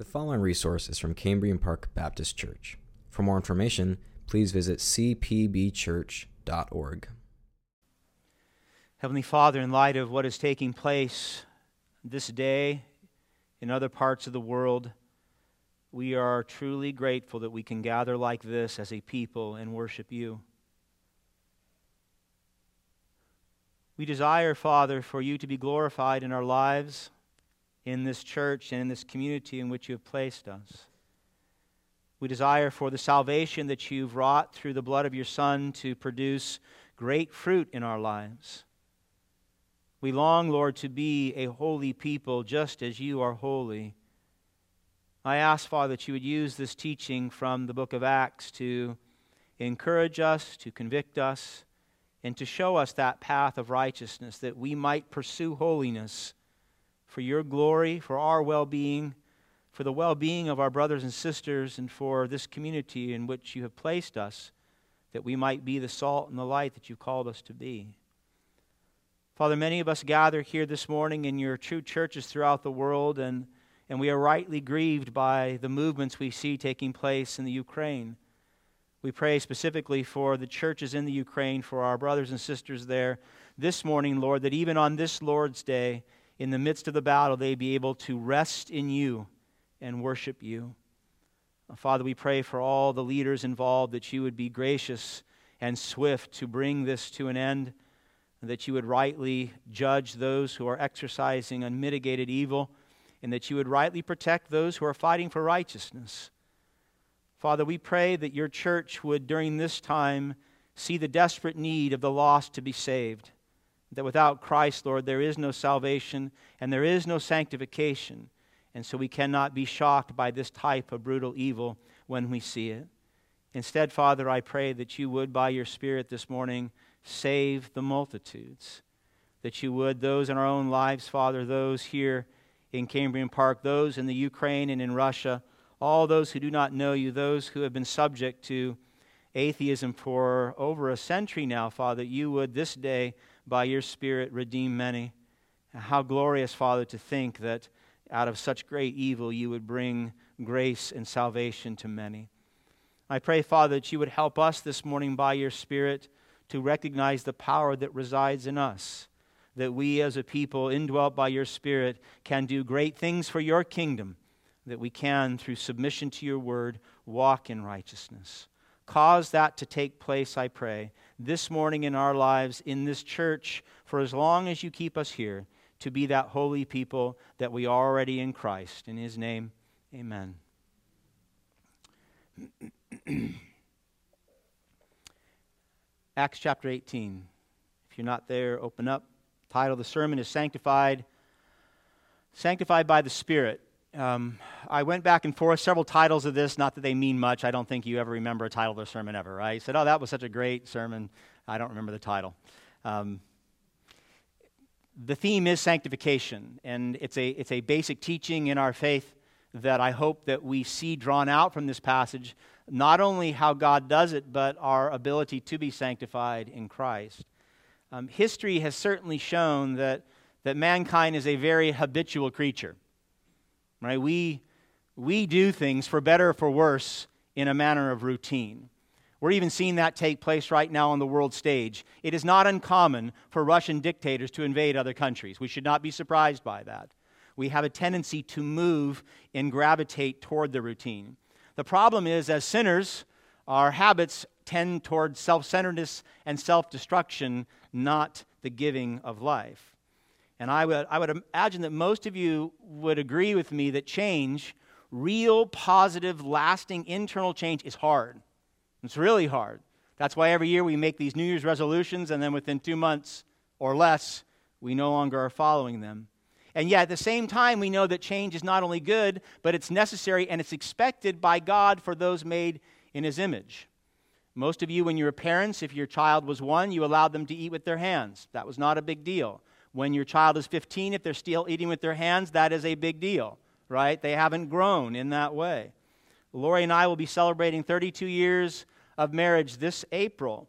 The following resource is from Cambrian Park Baptist Church. For more information, please visit cpbchurch.org. Heavenly Father, in light of what is taking place this day in other parts of the world, we are truly grateful that we can gather like this as a people and worship you. We desire, Father, for you to be glorified in our lives in this church and in this community in which you have placed us. We desire for the salvation that you've wrought through the blood of your Son to produce great fruit in our lives. We long, Lord, to be a holy people just as you are holy. I ask, Father, that you would use this teaching from the book of Acts to encourage us, to convict us, and to show us that path of righteousness that we might pursue holiness for your glory, for our well being, for the well being of our brothers and sisters, and for this community in which you have placed us, that we might be the salt and the light that you've called us to be. Father, many of us gather here this morning in your true churches throughout the world, and, and we are rightly grieved by the movements we see taking place in the Ukraine. We pray specifically for the churches in the Ukraine, for our brothers and sisters there this morning, Lord, that even on this Lord's Day, in the midst of the battle, they be able to rest in you and worship you. Uh, Father, we pray for all the leaders involved that you would be gracious and swift to bring this to an end, that you would rightly judge those who are exercising unmitigated evil, and that you would rightly protect those who are fighting for righteousness. Father, we pray that your church would, during this time, see the desperate need of the lost to be saved that without Christ, Lord, there is no salvation and there is no sanctification. And so we cannot be shocked by this type of brutal evil when we see it. Instead, Father, I pray that you would, by your Spirit this morning, save the multitudes. That you would, those in our own lives, Father, those here in Cambrian Park, those in the Ukraine and in Russia, all those who do not know you, those who have been subject to atheism for over a century now, Father, you would this day by your Spirit redeem many. How glorious, Father, to think that out of such great evil you would bring grace and salvation to many. I pray, Father, that you would help us this morning by your Spirit to recognize the power that resides in us, that we as a people, indwelt by your Spirit, can do great things for your kingdom, that we can, through submission to your word, walk in righteousness. Cause that to take place, I pray, this morning in our lives, in this church, for as long as you keep us here, to be that holy people that we are already in Christ. In his name, amen. Acts chapter 18. If you're not there, open up. title of the sermon is Sanctified. Sanctified by the Spirit. Um, I went back and forth several titles of this, not that they mean much. I don't think you ever remember a title of a sermon ever, right? Said, oh, that was such a great sermon. I don't remember the title. Um, the theme is sanctification, and it's a, it's a basic teaching in our faith that I hope that we see drawn out from this passage, not only how God does it, but our ability to be sanctified in Christ. Um, history has certainly shown that, that mankind is a very habitual creature right? We, we do things for better or for worse in a manner of routine. We're even seeing that take place right now on the world stage. It is not uncommon for Russian dictators to invade other countries. We should not be surprised by that. We have a tendency to move and gravitate toward the routine. The problem is, as sinners, our habits tend toward self centeredness and self destruction, not the giving of life. And I would, I would imagine that most of you would agree with me that change, real, positive, lasting internal change, is hard. It's really hard. That's why every year we make these New Year's resolutions, and then within two months or less, we no longer are following them. And yet, at the same time, we know that change is not only good, but it's necessary and it's expected by God for those made in His image. Most of you, when you were parents, if your child was one, you allowed them to eat with their hands. That was not a big deal. When your child is 15, if they're still eating with their hands, that is a big deal, right? They haven't grown in that way. Lori and I will be celebrating 32 years of marriage this April.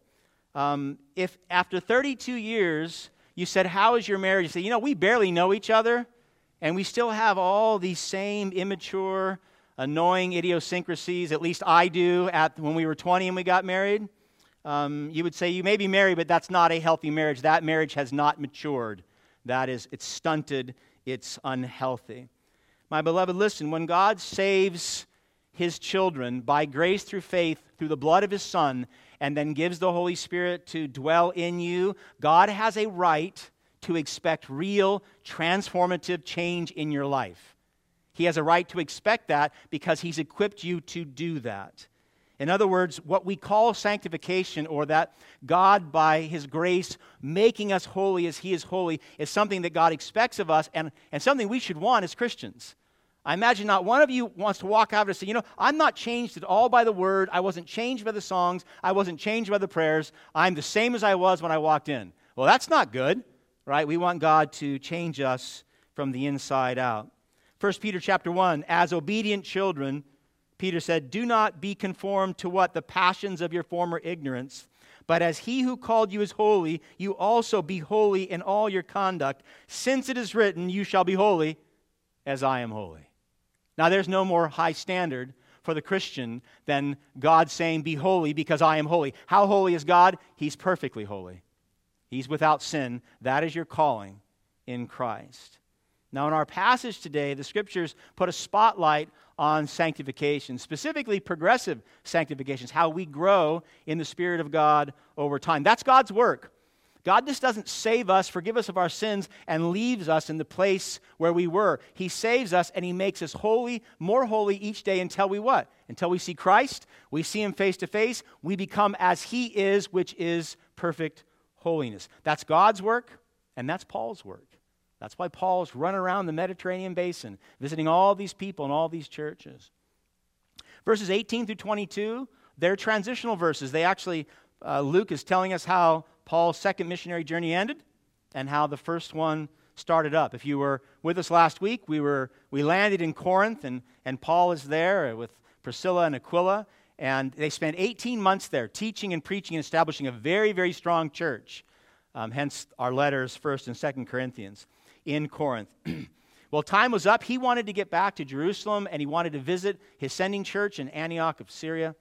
Um, if after 32 years you said, How is your marriage? You say, You know, we barely know each other, And we still have all these same immature, annoying idiosyncrasies, at least I do, at when we were 20 and we got married. Um, you would say you may be married, but that's not a healthy marriage. That marriage has not matured. That is, it's stunted, it's unhealthy. My beloved, listen, when God saves his children by grace through faith through the blood of his Son, and then gives the Holy Spirit to dwell in you, God has a right to expect real transformative change in your life. He has a right to expect that because He's equipped you to do that. In other words, what we call sanctification, or that God, by His grace, making us holy as He is holy, is something that God expects of us and, and something we should want as Christians. I imagine not one of you wants to walk out and say, you know, I'm not changed at all by the word. I wasn't changed by the songs. I wasn't changed by the prayers. I'm the same as I was when I walked in. Well, that's not good right? We want God to change us from the inside out. 1 Peter chapter 1, as obedient children, Peter said, Do not be conformed to what? The passions of your former ignorance. But as he who called you is holy, you also be holy in all your conduct, since it is written, You shall be holy as I am holy. Now, there's no more high standard for the Christian than God saying, Be holy because I am holy. How holy is God? He's perfectly holy. He's without sin. That is your calling in Christ. Now, in our passage today, the scriptures put a spotlight on sanctification, specifically progressive sanctifications, how we grow in the Spirit of God over time. That's God's work. God just doesn't save us, forgive us of our sins, and leaves us in the place where we were. He saves us and He makes us holy, more holy each day until we what? Until we see Christ, we see Him face to face, we become as He is, which is perfect holiness. That's God's work, and that's Paul's work. That's why Paul's run around the Mediterranean basin, visiting all these people and all these churches. Verses 18 through 22, they're transitional verses. They actually, uh, Luke is telling us how Paul's second missionary journey ended and how the first one started up. If you were with us last week, we, were, we landed in Corinth, and, and Paul is there with Priscilla and Aquila, and they spent 18 months there teaching and preaching and establishing a very, very strong church. Um, hence our letters, 1st and 2nd Corinthians, in Corinth. well, time was up. He wanted to get back to Jerusalem and he wanted to visit his sending church in Antioch of Syria.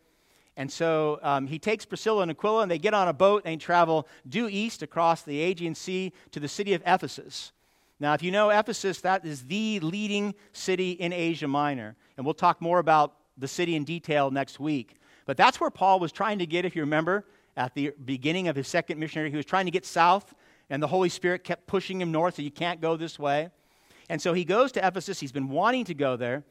And so um, he takes Priscilla and Aquila and they get on a boat and they travel due east across the Aegean Sea to the city of Ephesus. Now, if you know Ephesus, that is the leading city in Asia Minor. And we'll talk more about the city in detail next week. But that's where Paul was trying to get, if you remember, at the beginning of his second missionary. He was trying to get south, and the Holy Spirit kept pushing him north, so you can't go this way. And so he goes to Ephesus. He's been wanting to go there.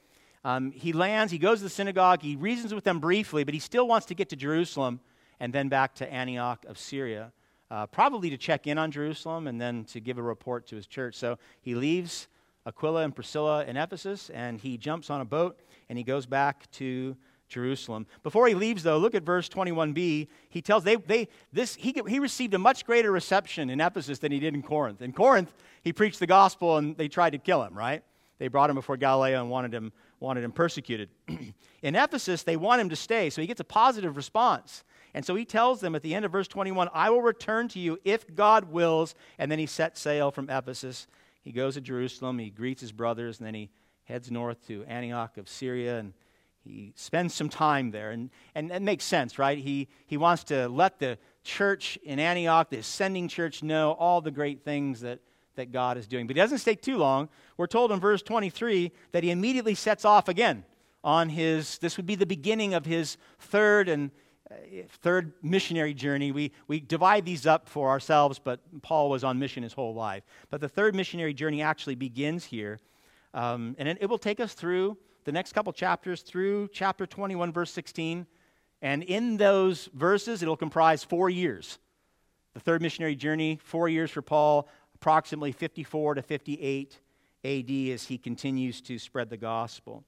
Um, he lands, he goes to the synagogue, he reasons with them briefly, but he still wants to get to Jerusalem and then back to Antioch of Syria, uh, probably to check in on Jerusalem and then to give a report to his church. So he leaves Aquila and Priscilla in Ephesus, and he jumps on a boat and he goes back to Jerusalem. Before he leaves, though, look at verse 21b. He tells they, they this he, he received a much greater reception in Ephesus than he did in Corinth. In Corinth, he preached the gospel and they tried to kill him, right? They brought him before Gallio and wanted him, wanted him persecuted. in Ephesus, they want him to stay, so he gets a positive response. And so he tells them at the end of verse 21, I will return to you if God wills. And then he sets sail from Ephesus. He goes to Jerusalem, he greets his brothers, and then he heads north to Antioch of Syria, and he spends some time there. And, and it makes sense, right? He, he wants to let the church in Antioch, the ascending church, know all the great things that, that God is doing. But he doesn't stay too long. We're told in verse 23 that he immediately sets off again on his, this would be the beginning of his third and uh, third missionary journey. We, we divide these up for ourselves, but Paul was on mission his whole life. But the third missionary journey actually begins here um, and it, it will take us through the next couple chapters, through chapter 21, verse 16. And in those verses, it'll comprise four years. The third missionary journey, four years for Paul, approximately 54 to 58 AD as he continues to spread the gospel.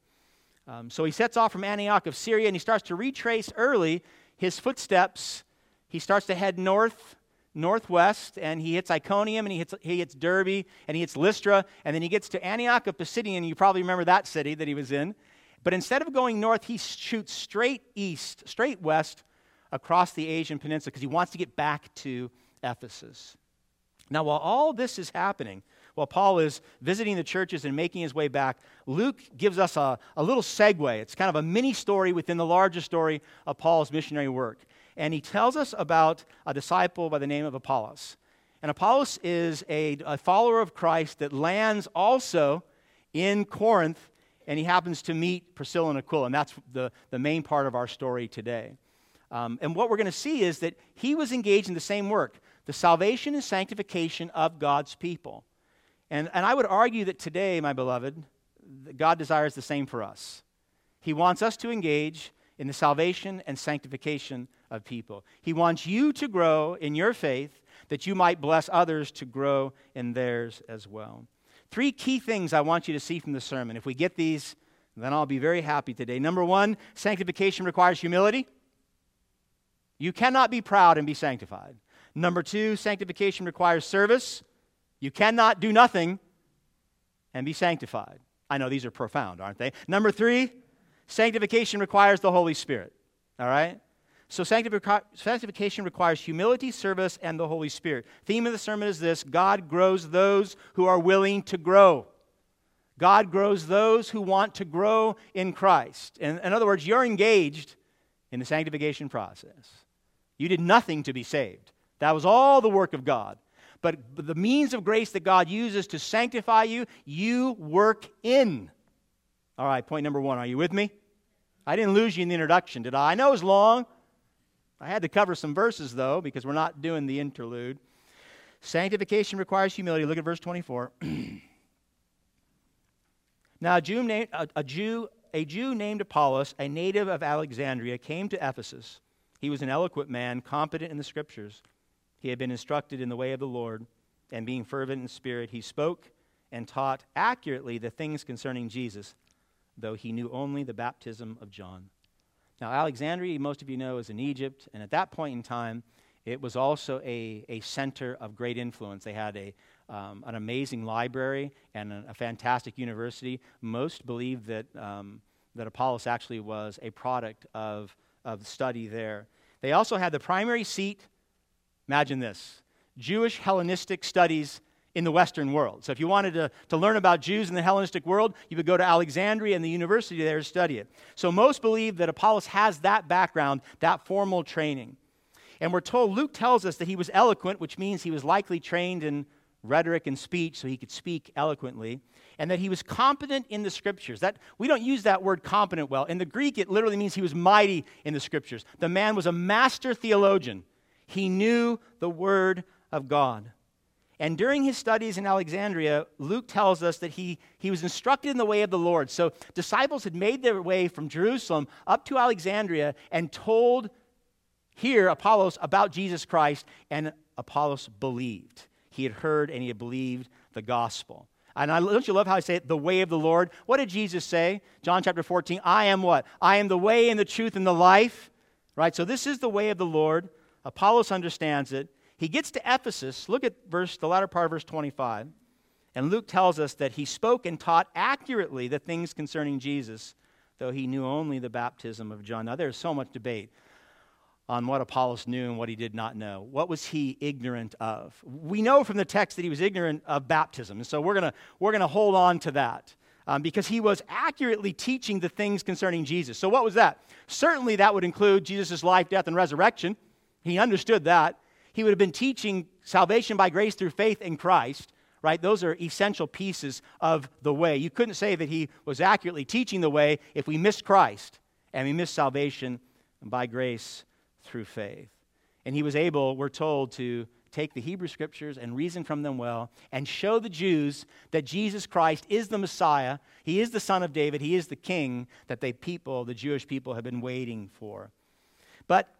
Um, so he sets off from Antioch of Syria and he starts to retrace early his footsteps. He starts to head north northwest and he hits Iconium and he hits, he hits Derbe and he hits Lystra and then he gets to Antioch of Pisidian. You probably remember that city that he was in. But instead of going north, he shoots straight east, straight west across the Asian peninsula because he wants to get back to Ephesus. Now, while all this is happening, while Paul is visiting the churches and making his way back, Luke gives us a, a little segue. It's kind of a mini story within the larger story of Paul's missionary work. And he tells us about a disciple by the name of Apollos. And Apollos is a, a follower of Christ that lands also in Corinth, and he happens to meet Priscilla and Aquila. And that's the, the main part of our story today. Um, and what we're going to see is that he was engaged in the same work the salvation and sanctification of God's people. And, and I would argue that today, my beloved, God desires the same for us. He wants us to engage in the salvation and sanctification of people. He wants you to grow in your faith that you might bless others to grow in theirs as well. Three key things I want you to see from the sermon. If we get these, then I'll be very happy today. Number one, sanctification requires humility. You cannot be proud and be sanctified. Number two, sanctification requires service. You cannot do nothing and be sanctified. I know these are profound, aren't they? Number three, sanctification requires the Holy Spirit. All right? So sanctification requires humility, service, and the Holy Spirit. Theme of the sermon is this God grows those who are willing to grow. God grows those who want to grow in Christ. In, in other words, you're engaged in the sanctification process. You did nothing to be saved. That was all the work of God. But, but the means of grace that God uses to sanctify you, you work in. All right, point number one. Are you with me? I didn't lose you in the introduction, did I? I know it was long. I had to cover some verses, though, because we're not doing the interlude. Sanctification requires humility. Look at verse 24. now, a Jew, named, a, a, Jew, a Jew named Apollos, a native of Alexandria, came to Ephesus. He was an eloquent man, competent in the scriptures. He had been instructed in the way of the Lord, and being fervent in spirit, he spoke and taught accurately the things concerning Jesus, though he knew only the baptism of John. Now, Alexandria, most of you know, is in Egypt, and at that point in time, it was also a, a center of great influence. They had a, um, an amazing library and a, a, fantastic university. Most believe that, um, that Apollos actually was a product of, of study there. They also had the primary seat Imagine this Jewish Hellenistic studies in the Western world. So if you wanted to, to learn about Jews in the Hellenistic world, you would go to Alexandria and the university there to study it. So most believe that Apollos has that background, that formal training. And we're told, Luke tells us that he was eloquent, which means he was likely trained in rhetoric and speech so he could speak eloquently and that he was competent in the scriptures that we don't use that word competent well in the greek it literally means he was mighty in the scriptures the man was a master theologian he knew the Word of God. And during his studies in Alexandria, Luke tells us that he, he was instructed in the way of the Lord. So disciples had made their way from Jerusalem up to Alexandria and told here Apollos about Jesus Christ, and Apollos believed. He had heard and he had believed the gospel. And I, don't you love how I say it? The way of the Lord. What did Jesus say? John chapter 14. I am what? I am the way and the truth and the life. Right? So this is the way of the Lord. Apollos understands it. He gets to Ephesus. Look at verse, the latter part of verse 25. And Luke tells us that he spoke and taught accurately the things concerning Jesus, though he knew only the baptism of John. Now, there's so much debate on what Apollos knew and what he did not know. What was he ignorant of? We know from the text that he was ignorant of baptism, so we're going we're to hold on to that. Um, because he was accurately teaching the things concerning Jesus. So, what was that? Certainly, that would include Jesus' life, death, and resurrection. He understood that. He would have been teaching salvation by grace through faith in Christ, right? Those are essential pieces of the way. You couldn't say that he was accurately teaching the way if we missed Christ and we missed salvation by grace through faith. And he was able, we're told, to take the Hebrew scriptures and reason from them well and show the Jews that Jesus Christ is the Messiah, he is the son of David, he is the king that the people, the Jewish people have been waiting for. But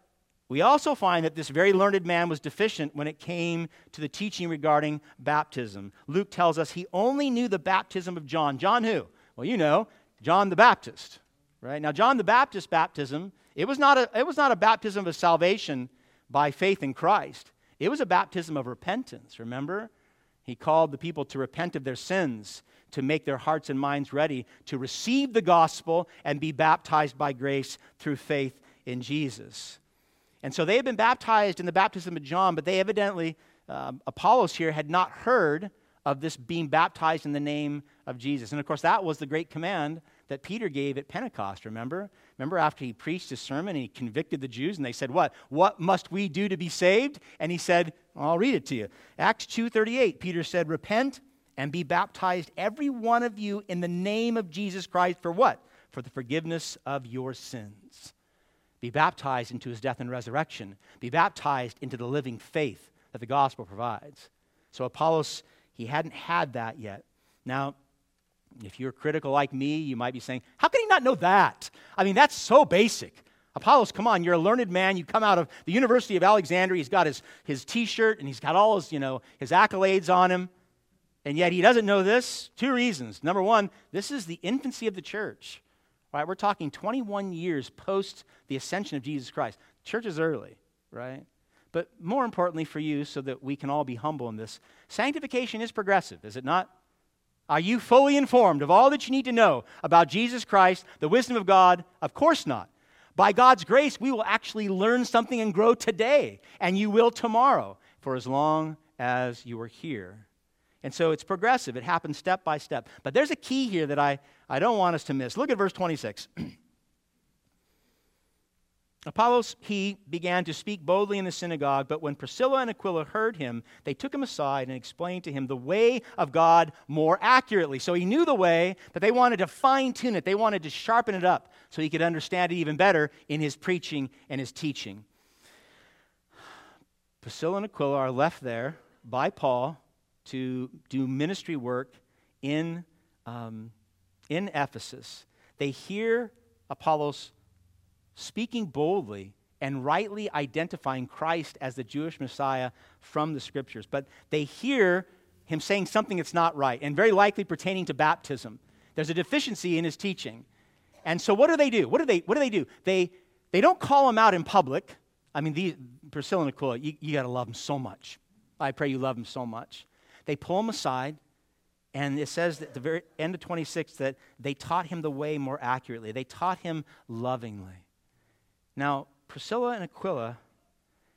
we also find that this very learned man was deficient when it came to the teaching regarding baptism. Luke tells us he only knew the baptism of John. John who? Well, you know, John the Baptist, right? Now, John the Baptist baptism, it was not a, it was not a baptism of salvation by faith in Christ. It was a baptism of repentance, remember? He called the people to repent of their sins, to make their hearts and minds ready to receive the gospel and be baptized by grace through faith in Jesus. And so they had been baptized in the baptism of John, but they evidently, um, Apollos here, had not heard of this being baptized in the name of Jesus. And of course, that was the great command that Peter gave at Pentecost, remember? Remember after he preached his sermon and he convicted the Jews and they said, "What? What must we do to be saved?" And he said, I'll read it to you. Acts 2:38, Peter said, "Repent and be baptized every one of you in the name of Jesus Christ for what? For the forgiveness of your sins." Be baptized into his death and resurrection. Be baptized into the living faith that the gospel provides. So Apollos, he hadn't had that yet. Now, if you're critical like me, you might be saying, How can he not know that? I mean, that's so basic. Apollos, come on, you're a learned man. You come out of the University of Alexandria. He's got his, his t shirt and he's got all his, you know, his accolades on him. And yet he doesn't know this. Two reasons. Number one, this is the infancy of the church. Right? We're talking 21 years post the ascension of Jesus Christ. Church is early, right? But more importantly for you, so that we can all be humble in this, sanctification is progressive, is it not? Are you fully informed of all that you need to know about Jesus Christ, the wisdom of God? Of course not. By God's grace, we will actually learn something and grow today, and you will tomorrow, for as long as you are here. And so it's progressive, it happens step by step. But there's a key here that I, I don't want us to miss. Look at verse 26. Apollos, he began to speak boldly in the synagogue, but when Priscilla and Aquila heard him, they took him aside and explained to him the way of God more accurately. So he knew the way, but they wanted to fine tune it. They wanted to sharpen it up so he could understand it even better in his preaching and his teaching. Priscilla and Aquila are left there by Paul to do ministry work in, um, in Ephesus. They hear Apollos speaking boldly and rightly identifying Christ as the Jewish Messiah from the scriptures. But they hear him saying something that's not right, and very likely pertaining to baptism. There's a deficiency in his teaching. And so what do they do? What do they, what do, they do? They, they don't call him out in public. I mean, these, Priscilla and Aquila, you, you got to love him so much. I pray you love him so much. They pull him aside, and it says at the very end of 26 that they taught him the way more accurately. They taught him lovingly. Now, Priscilla and Aquila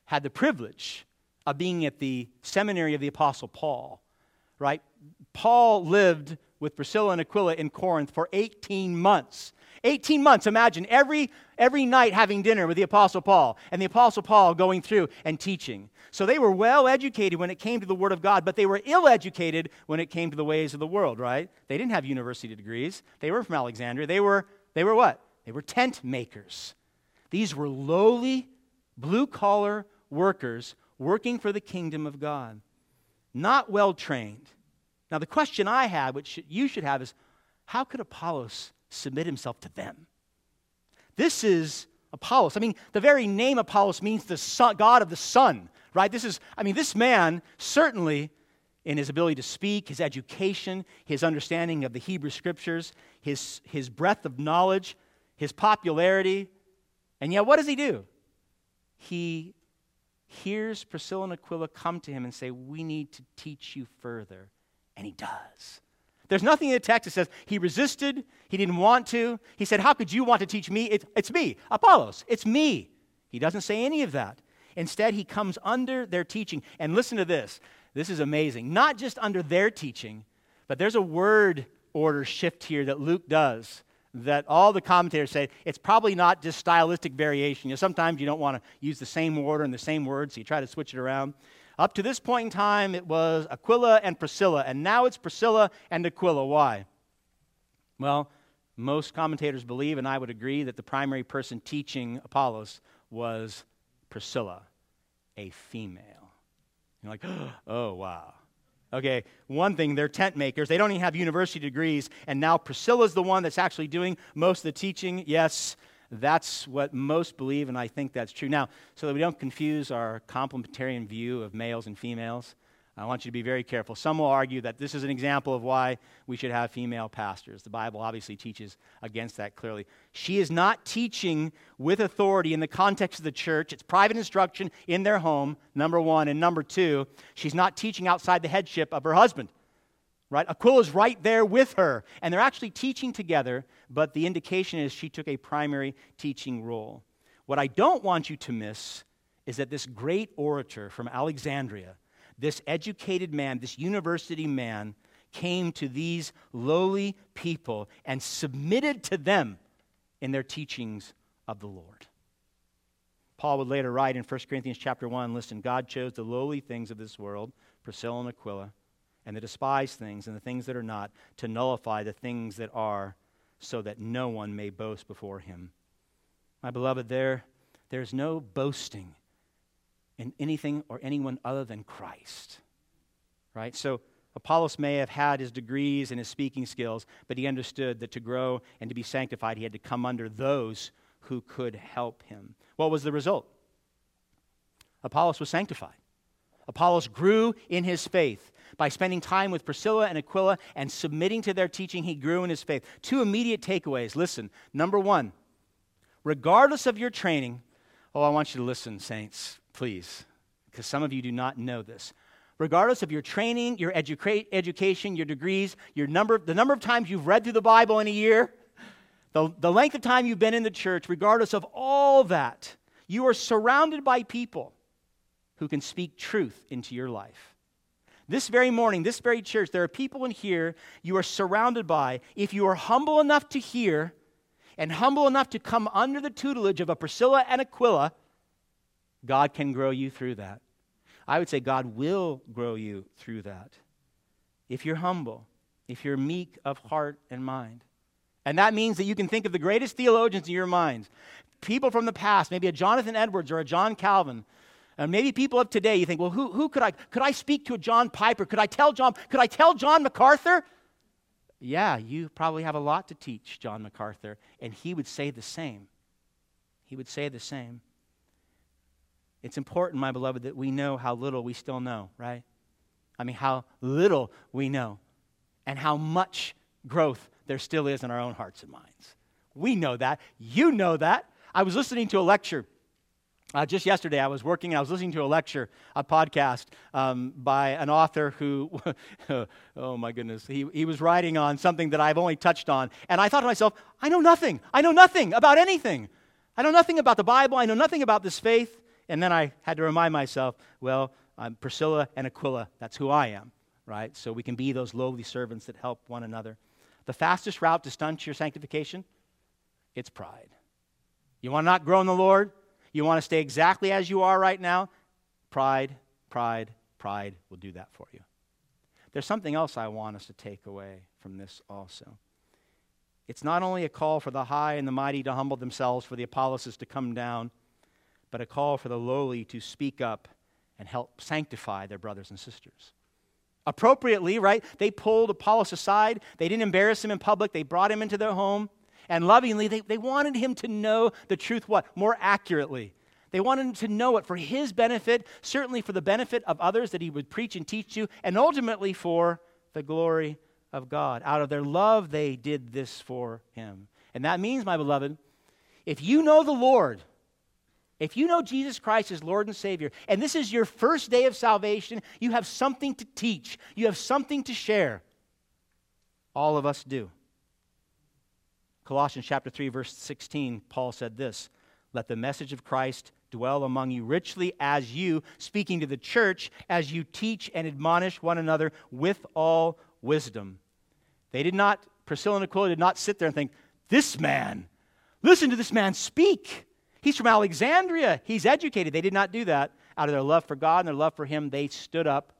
had the privilege of being at the seminary of the Apostle Paul, right? Paul lived with Priscilla and Aquila in Corinth for 18 months. 18 months, imagine every, every night having dinner with the Apostle Paul, and the Apostle Paul going through and teaching. So they were well educated when it came to the Word of God, but they were ill educated when it came to the ways of the world, right? They didn't have university degrees. They were from Alexandria. They were, they were what? They were tent makers. These were lowly, blue collar workers working for the kingdom of God, not well trained. Now, the question I have, which you should have, is how could Apollos submit himself to them? This is Apollos. I mean, the very name Apollos means the sun, God of the sun, right? This is, I mean, this man certainly in his ability to speak, his education, his understanding of the Hebrew scriptures, his, his breadth of knowledge, his popularity, and yet, what does he do? He hears Priscilla and Aquila come to him and say, We need to teach you further. And he does. There's nothing in the text that says he resisted, he didn't want to. He said, How could you want to teach me? It, it's me, Apollos, it's me. He doesn't say any of that. Instead, he comes under their teaching. And listen to this this is amazing. Not just under their teaching, but there's a word order shift here that Luke does that all the commentators say it's probably not just stylistic variation. You know, sometimes you don't want to use the same order and the same words, so you try to switch it around. Up to this point in time, it was Aquila and Priscilla, and now it's Priscilla and Aquila. Why? Well, most commentators believe, and I would agree, that the primary person teaching Apollos was Priscilla, a female. You're like, oh, wow. Okay, one thing, they're tent makers. They don't even have university degrees. And now Priscilla's the one that's actually doing most of the teaching. Yes, that's what most believe, and I think that's true. Now, so that we don't confuse our complementarian view of males and females, I want you to be very careful. Some will argue that this is an example of why we should have female pastors. The Bible obviously teaches against that clearly. She is not teaching with authority in the context of the church. It's private instruction in their home, number one. And number two, she's not teaching outside the headship of her husband. Right? Aquila's right there with her. And they're actually teaching together, but the indication is she took a primary teaching role. What I don't want you to miss is that this great orator from Alexandria, this educated man, this university man, came to these lowly people and submitted to them in their teachings of the Lord. Paul would later write in 1 Corinthians chapter 1, listen, God chose the lowly things of this world, Priscilla and Aquila, and the despised things and the things that are not, to nullify the things that are, so that no one may boast before him. My beloved, there, there's no boasting in anything or anyone other than Christ. Right? So Apollos may have had his degrees and his speaking skills, but he understood that to grow and to be sanctified, he had to come under those who could help him. What was the result? Apollos was sanctified. Apollos grew in his faith. By spending time with Priscilla and Aquila and submitting to their teaching, he grew in his faith. Two immediate takeaways. Listen, number one, regardless of your training, oh, I want you to listen, saints, please, because some of you do not know this. Regardless of your training, your educa- education, your degrees, your number, the number of times you've read through the Bible in a year, the, the length of time you've been in the church, regardless of all that, you are surrounded by people who can speak truth into your life. This very morning, this very church, there are people in here you are surrounded by. If you are humble enough to hear and humble enough to come under the tutelage of a Priscilla and Aquila, God can grow you through that. I would say God will grow you through that. If you're humble, if you're meek of heart and mind. And that means that you can think of the greatest theologians in your mind. People from the past, maybe a Jonathan Edwards or a John Calvin. And maybe people of today, you think, well, who, who could I could I speak to a John Piper? Could I tell John, could I tell John MacArthur? Yeah, you probably have a lot to teach John MacArthur, and he would say the same. He would say the same. It's important, my beloved, that we know how little we still know, right? I mean, how little we know, and how much growth there still is in our own hearts and minds. We know that. You know that. I was listening to a lecture uh, just yesterday. I was working and I was listening to a lecture, a podcast um, by an author who, oh my goodness, he, he was writing on something that I've only touched on. And I thought to myself, I know nothing. I know nothing about anything. I know nothing about the Bible. I know nothing about this faith. And then I had to remind myself, well, I'm Priscilla and Aquila. That's who I am, right? So we can be those lowly servants that help one another. The fastest route to stunt your sanctification? It's pride. You want to not grow in the Lord? You want to stay exactly as you are right now? Pride, pride, pride will do that for you. There's something else I want us to take away from this also. It's not only a call for the high and the mighty to humble themselves, for the Apollos to come down, but a call for the lowly to speak up and help sanctify their brothers and sisters appropriately, right? They pulled Apollos aside. They didn't embarrass him in public. They brought him into their home. And lovingly, they, they wanted him to know the truth what? More accurately. They wanted him to know it for his benefit, certainly for the benefit of others that he would preach and teach to, and ultimately for the glory of God. Out of their love, they did this for him. And that means, my beloved, if you know the Lord, if you know Jesus Christ as Lord and Savior, and this is your first day of salvation, you have something to teach, you have something to share. All of us do. Colossians chapter 3 verse 16, Paul said this, "Let the message of Christ dwell among you richly as you, speaking to the church, as you teach and admonish one another with all wisdom." They did not Priscilla and Aquila did not sit there and think, "This man, listen to this man speak." He's from Alexandria. He's educated. They did not do that. Out of their love for God and their love for Him, they stood up,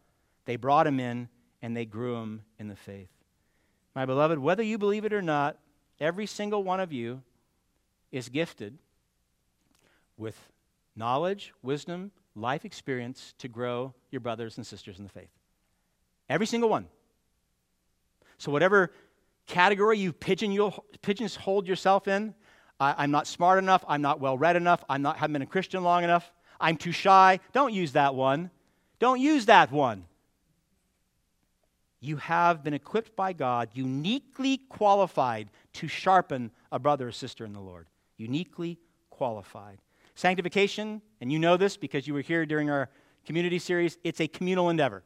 they brought him in, and they grew him in the faith. My beloved, whether you believe it or not, every single one of you is gifted with knowledge, wisdom, life experience to grow your brothers and sisters in the faith. Every single one. So, whatever category you pigeonhole yourself in, I, am not smart enough. I'm not well read enough. I'm not, haven't been a Christian long enough. I'm too shy. Don't use that one. Don't use that one. You have been equipped by God, uniquely qualified to sharpen a brother or sister in the Lord. Uniquely qualified. Sanctification, and you know this because you were here during our community series, it's a communal endeavor.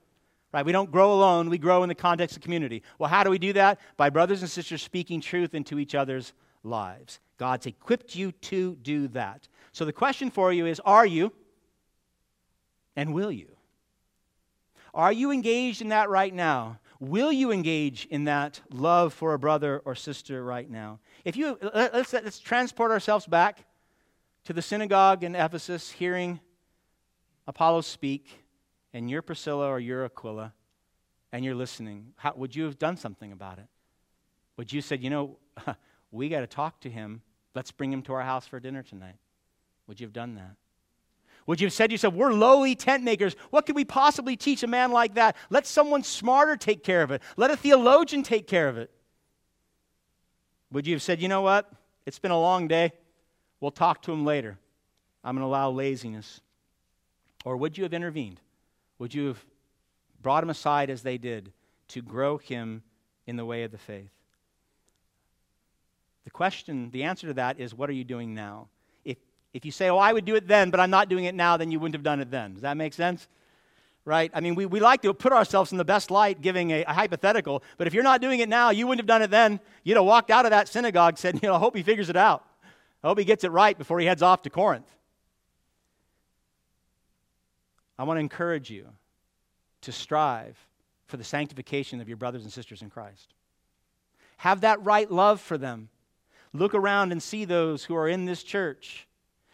Right? We don't grow alone, we grow in the context of community. Well, how do we do that? By brothers and sisters speaking truth into each other's lives. God's equipped you to do that. So the question for you is are you and will you? Are you engaged in that right now? Will you engage in that love for a brother or sister right now? If you let's, let's transport ourselves back to the synagogue in Ephesus, hearing Apollo speak, and you're Priscilla or you're Aquila, and you're listening. How, would you have done something about it? Would you said, you know, we got to talk to him. Let's bring him to our house for dinner tonight. Would you have done that? Would you have said to yourself, We're lowly tent makers. What could we possibly teach a man like that? Let someone smarter take care of it. Let a theologian take care of it. Would you have said, You know what? It's been a long day. We'll talk to him later. I'm going to allow laziness. Or would you have intervened? Would you have brought him aside as they did to grow him in the way of the faith? The question, the answer to that is what are you doing now? If, you say, oh, I would do it then, but I'm not doing it now, then you wouldn't have done it then. Does that make sense? Right? I mean, we, we like to put ourselves in the best light giving a, a hypothetical, but if you're not doing it now, you wouldn't have done it then. You'd have walked out of that synagogue said, you know, I hope he figures it out. I hope he gets it right before he heads off to Corinth. I want to encourage you to strive for the sanctification of your brothers and sisters in Christ. Have that right love for them. Look around and see those who are in this church.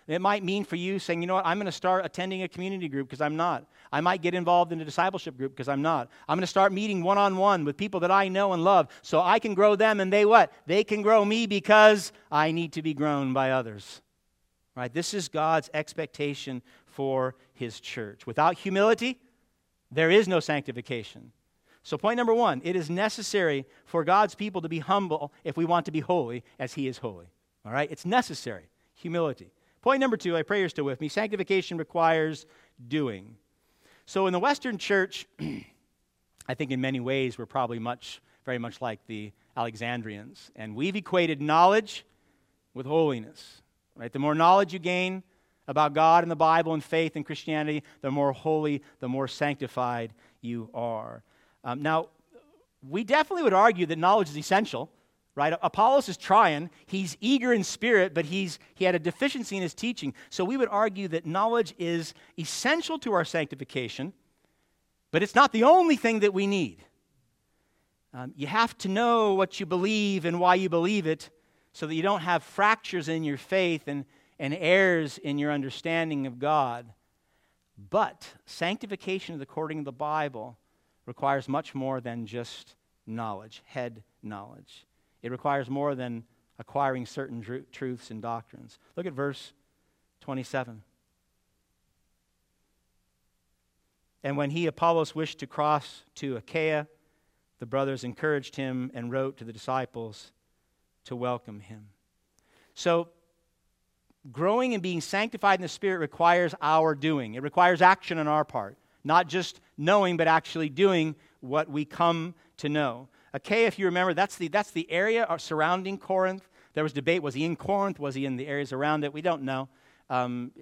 It might mean for you saying, you know what, I'm going to start attending a community group because I'm not. I might get involved in a discipleship group because I'm not. I'm going to start meeting one on one with people that I know and love so I can grow them and they what? They can grow me because I need to be grown by others. Right? This is God's expectation for his church. Without humility, there is no sanctification. So, point number one it is necessary for God's people to be humble if we want to be holy as He is holy. All right? It's necessary. Humility. Point number two, I pray you're still with me. Sanctification requires doing. So, in the Western church, I think in many ways we're probably much, very much like the Alexandrians. And we've equated knowledge with holiness. Right? The more knowledge you gain, about God and the Bible and faith and Christianity, the more holy, the more sanctified you are. Um, now, we definitely would argue that knowledge is essential, right? Apollos is trying. He's eager in spirit, but he's, he had a deficiency in his teaching. So we would argue that knowledge is essential to our sanctification, but it's not the only thing that we need. Um, you have to know what you believe and why you believe it so that you don't have fractures in your faith and and errors in your understanding of God. But sanctification according to the Bible requires much more than just knowledge, head knowledge. It requires more than acquiring certain tr- truths and doctrines. Look at verse 27. And when he, Apollos, wished to cross to Achaia, the brothers encouraged him and wrote to the disciples to welcome him. So growing and being sanctified in the Spirit requires our doing. It requires action on our part, not just knowing, but actually doing what we come to know. Achaia, if you remember, that's the, that's the area surrounding Corinth. There was debate was he in Corinth? Was he in the areas around it? We don't know. Um,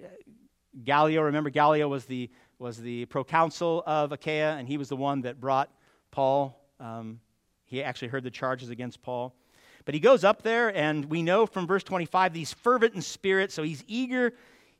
Gallio, remember, Gallio was the, was the proconsul of Achaia, and he was the one that brought Paul. Um, he actually heard the charges against Paul. But he goes up there, and we know from verse 25 he's fervent in spirit, so he's eager.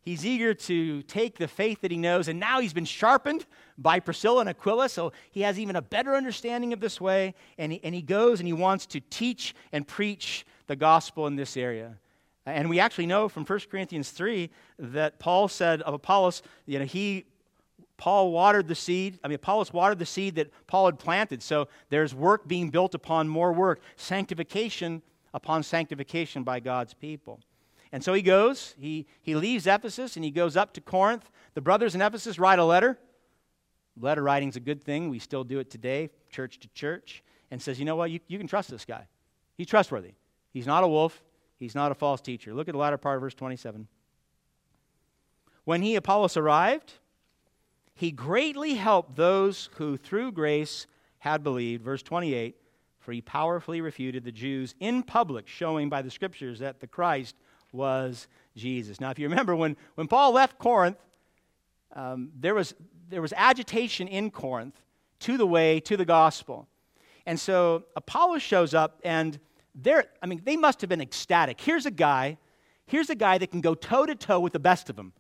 He's eager to take the faith that he knows, and now he's been sharpened by Priscilla and Aquila, so he has even a better understanding of this way. And he, and he goes and he wants to teach and preach the gospel in this area. And we actually know from 1 Corinthians 3 that Paul said of Apollos, you know, he Paul watered the seed. I mean, Apollos watered the seed that Paul had planted. So there's work being built upon more work, sanctification upon sanctification by God's people. And so he goes, he, he leaves Ephesus and he goes up to Corinth. The brothers in Ephesus write a letter. Letter writing's a good thing. We still do it today, church to church, and says, you know what, you, you can trust this guy. He's trustworthy. He's not a wolf, he's not a false teacher. Look at the latter part of verse 27. When he, Apollos, arrived, he greatly helped those who through grace had believed. Verse 28 For he powerfully refuted the Jews in public, showing by the scriptures that the Christ was Jesus. Now, if you remember, when, when Paul left Corinth, um, there, was, there was agitation in Corinth to the way, to the gospel. And so Apollos shows up, and they're, I mean, they must have been ecstatic. Here's a guy, here's a guy that can go toe to toe with the best of them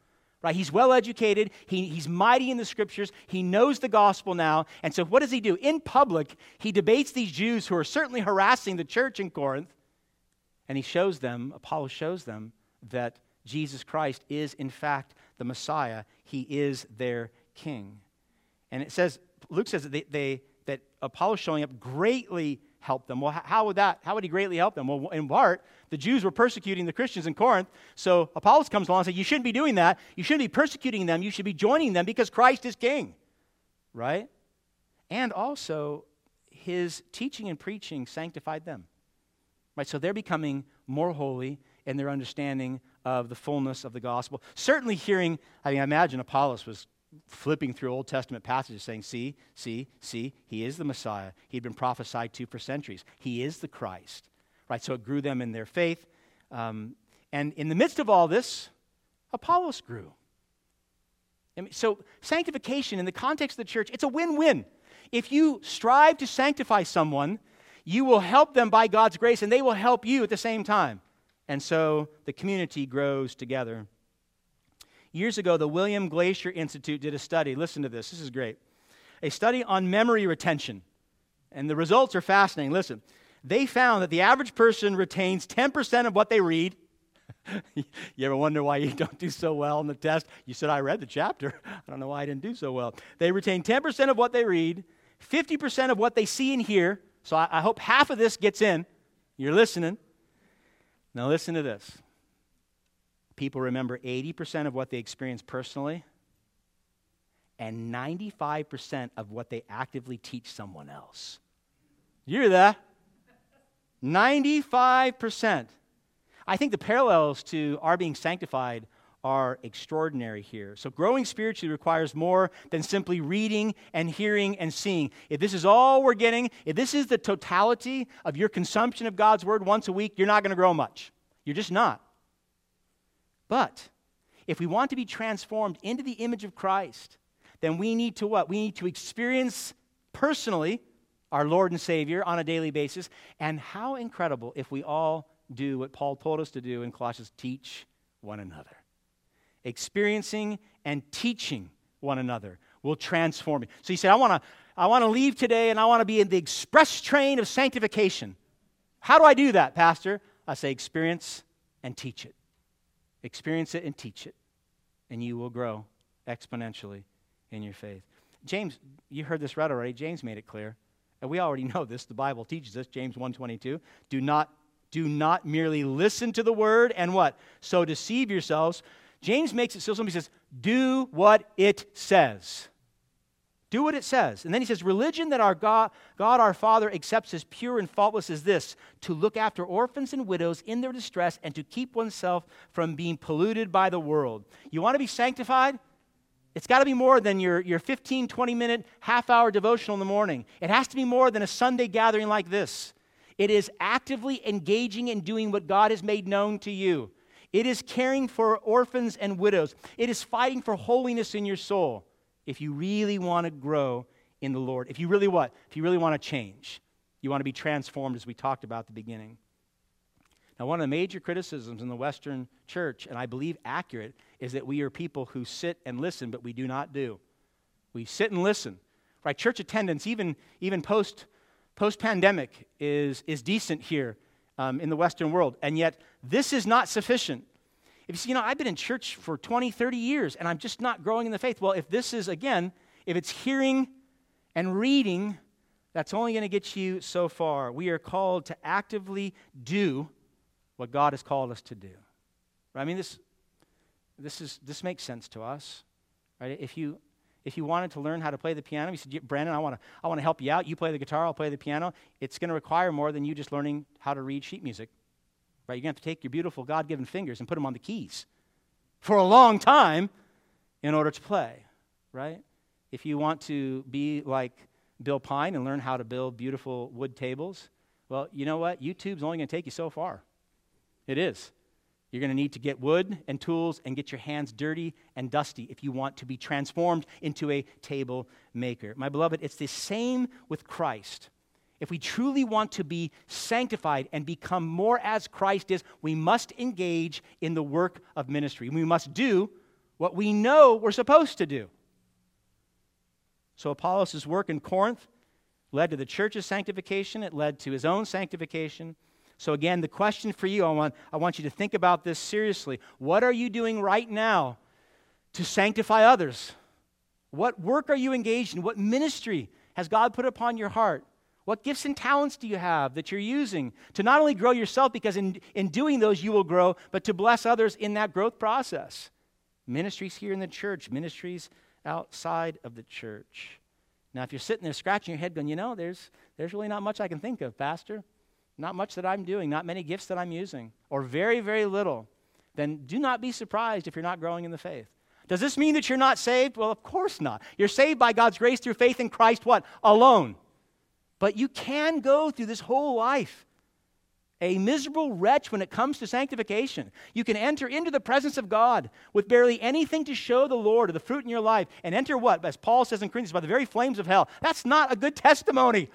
right? He's well educated, he, he's mighty in the scriptures, he knows the gospel now. And so, what does he do? In public, he debates these Jews who are certainly harassing the church in Corinth, and he shows them, Apollos shows them, that Jesus Christ is, in fact, the Messiah. He is their king. And it says, Luke says that, they, they that Apollos showing up greatly helped them. Well, how would that, how would he greatly help them? Well, in part, the Jews were persecuting the Christians in Corinth. So Apollos comes along and says, You shouldn't be doing that. You shouldn't be persecuting them. You should be joining them because Christ is king. Right? And also, his teaching and preaching sanctified them. Right? So they're becoming more holy in their understanding of the fullness of the gospel. Certainly, hearing, I mean, I imagine Apollos was flipping through Old Testament passages saying, See, see, see, he is the Messiah. He'd been prophesied to for centuries. He is the Christ. Right? So it grew them in their faith. Um, and in the midst of all this, Apollos grew. I mean, so sanctification in the context of the church, it's a win win. If you strive to sanctify someone, you will help them by God's grace, and they will help you at the same time. And so the community grows together. Years ago, the William Glasser Institute did a study. Listen to this, this is great. A study on memory retention. And the results are fascinating. Listen, they found that the average person retains 10% of what they read. you ever wonder why you don't do so well in the test? You said, I read the chapter. I don't know why I didn't do so well. They retain 10% of what they read, 50% of what they see and hear. So I, I hope half of this gets in. You're listening. Now, listen to this people remember 80% of what they experience personally and 95% of what they actively teach someone else. You hear that? 95%. I think the parallels to our being sanctified are extraordinary here. So, growing spiritually requires more than simply reading and hearing and seeing. If this is all we're getting, if this is the totality of your consumption of God's word once a week, you're not going to grow much. You're just not. But if we want to be transformed into the image of Christ, then we need to what? We need to experience personally our Lord and Savior on a daily basis. And how incredible if we all do what Paul told us to do in Colossians teach one another experiencing and teaching one another will transform you. So you say, I want to I want to leave today and I want to be in the express train of sanctification. How do I do that, Pastor? I say, experience and teach it. Experience it and teach it, and you will grow exponentially in your faith. James, you heard this read already. James made it clear. And we already know this. The Bible teaches us, James 1:22. Do not do not merely listen to the word and what? So deceive yourselves. James makes it so simple. He says, Do what it says. Do what it says. And then he says, Religion that our God, God our Father accepts as pure and faultless is this to look after orphans and widows in their distress and to keep oneself from being polluted by the world. You want to be sanctified? It's got to be more than your, your 15, 20 minute, half hour devotional in the morning. It has to be more than a Sunday gathering like this. It is actively engaging in doing what God has made known to you. It is caring for orphans and widows. It is fighting for holiness in your soul if you really want to grow in the Lord. If you really what? If you really want to change. You want to be transformed as we talked about at the beginning. Now, one of the major criticisms in the Western church, and I believe accurate, is that we are people who sit and listen, but we do not do. We sit and listen. Right? Church attendance, even, even post post pandemic, is, is decent here um, in the Western world. And yet, this is not sufficient. If you say, you know, I've been in church for 20, 30 years and I'm just not growing in the faith. Well, if this is, again, if it's hearing and reading, that's only going to get you so far. We are called to actively do what God has called us to do. I mean, this, this, is, this makes sense to us. Right? If you, if you wanted to learn how to play the piano, you said, Brandon, I want to I wanna help you out. You play the guitar, I'll play the piano. It's going to require more than you just learning how to read sheet music. Right? You're going to have to take your beautiful God given fingers and put them on the keys for a long time in order to play. Right? If you want to be like Bill Pine and learn how to build beautiful wood tables, well, you know what? YouTube's only going to take you so far. It is. You're going to need to get wood and tools and get your hands dirty and dusty if you want to be transformed into a table maker. My beloved, it's the same with Christ. If we truly want to be sanctified and become more as Christ is, we must engage in the work of ministry. We must do what we know we're supposed to do. So Apollos' work in Corinth led to the church's sanctification, it led to his own sanctification. So, again, the question for you, I want, I want you to think about this seriously. What are you doing right now to sanctify others? What work are you engaged in? What ministry has God put upon your heart? What gifts and talents do you have that you're using to not only grow yourself, because in, in doing those you will grow, but to bless others in that growth process? Ministries here in the church, ministries outside of the church. Now, if you're sitting there scratching your head going, you know, there's, there's really not much I can think of, Pastor. Not much that I'm doing, not many gifts that I'm using, or very, very little, then do not be surprised if you're not growing in the faith. Does this mean that you're not saved? Well, of course not. You're saved by God's grace through faith in Christ, what? Alone. But you can go through this whole life a miserable wretch when it comes to sanctification. You can enter into the presence of God with barely anything to show the Lord or the fruit in your life and enter what? As Paul says in Corinthians, by the very flames of hell. That's not a good testimony,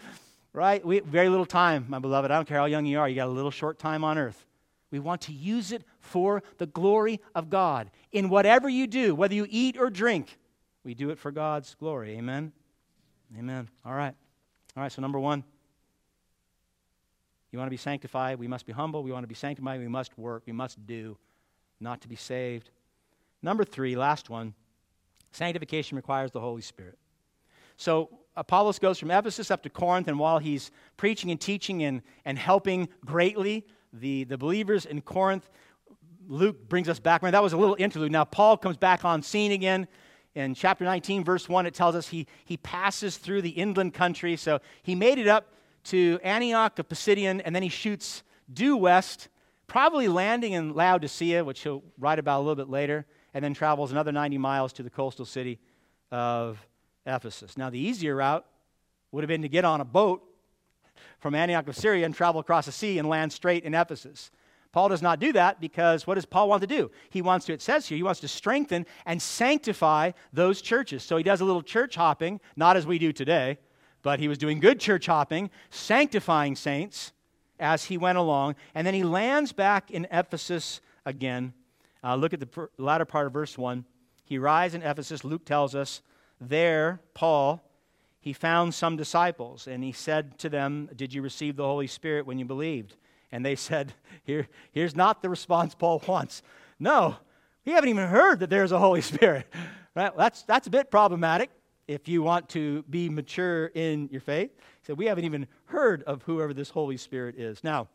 right? We very little time, my beloved. I don't care how young you are, you got a little short time on earth. We want to use it for the glory of God. In whatever you do, whether you eat or drink, we do it for God's glory. Amen? Amen. All right. All right, so number one. You want to be sanctified? We must be humble. We want to be sanctified. We must work. We must do, not to be saved. Number three, last one sanctification requires the Holy Spirit. So Apollos goes from Ephesus up to Corinth, and while he's preaching and teaching and, and helping greatly the, the believers in Corinth, Luke brings us back. Man, that was a little interlude. Now, Paul comes back on scene again. In chapter 19, verse 1, it tells us he, he passes through the inland country. So he made it up to Antioch of Pisidia, and then he shoots due west, probably landing in Laodicea, which he'll write about a little bit later, and then travels another 90 miles to the coastal city of Ephesus. Now, the easier route would have been to get on a boat from Antioch of Syria and travel across the sea and land straight in Ephesus. Paul does not do that because what does Paul want to do? He wants to, it says here, he wants to strengthen and sanctify those churches. So he does a little church hopping, not as we do today, but he was doing good church hopping, sanctifying saints as he went along. And then he lands back in Ephesus again. Uh, look at the latter part of verse 1. He arrives in Ephesus, Luke tells us. There, Paul, he found some disciples, and he said to them, Did you receive the Holy Spirit when you believed? And they said, Here, Here's not the response Paul wants. No, we haven't even heard that there's a Holy Spirit. Right? That's, that's a bit problematic if you want to be mature in your faith. He said, We haven't even heard of whoever this Holy Spirit is. Now,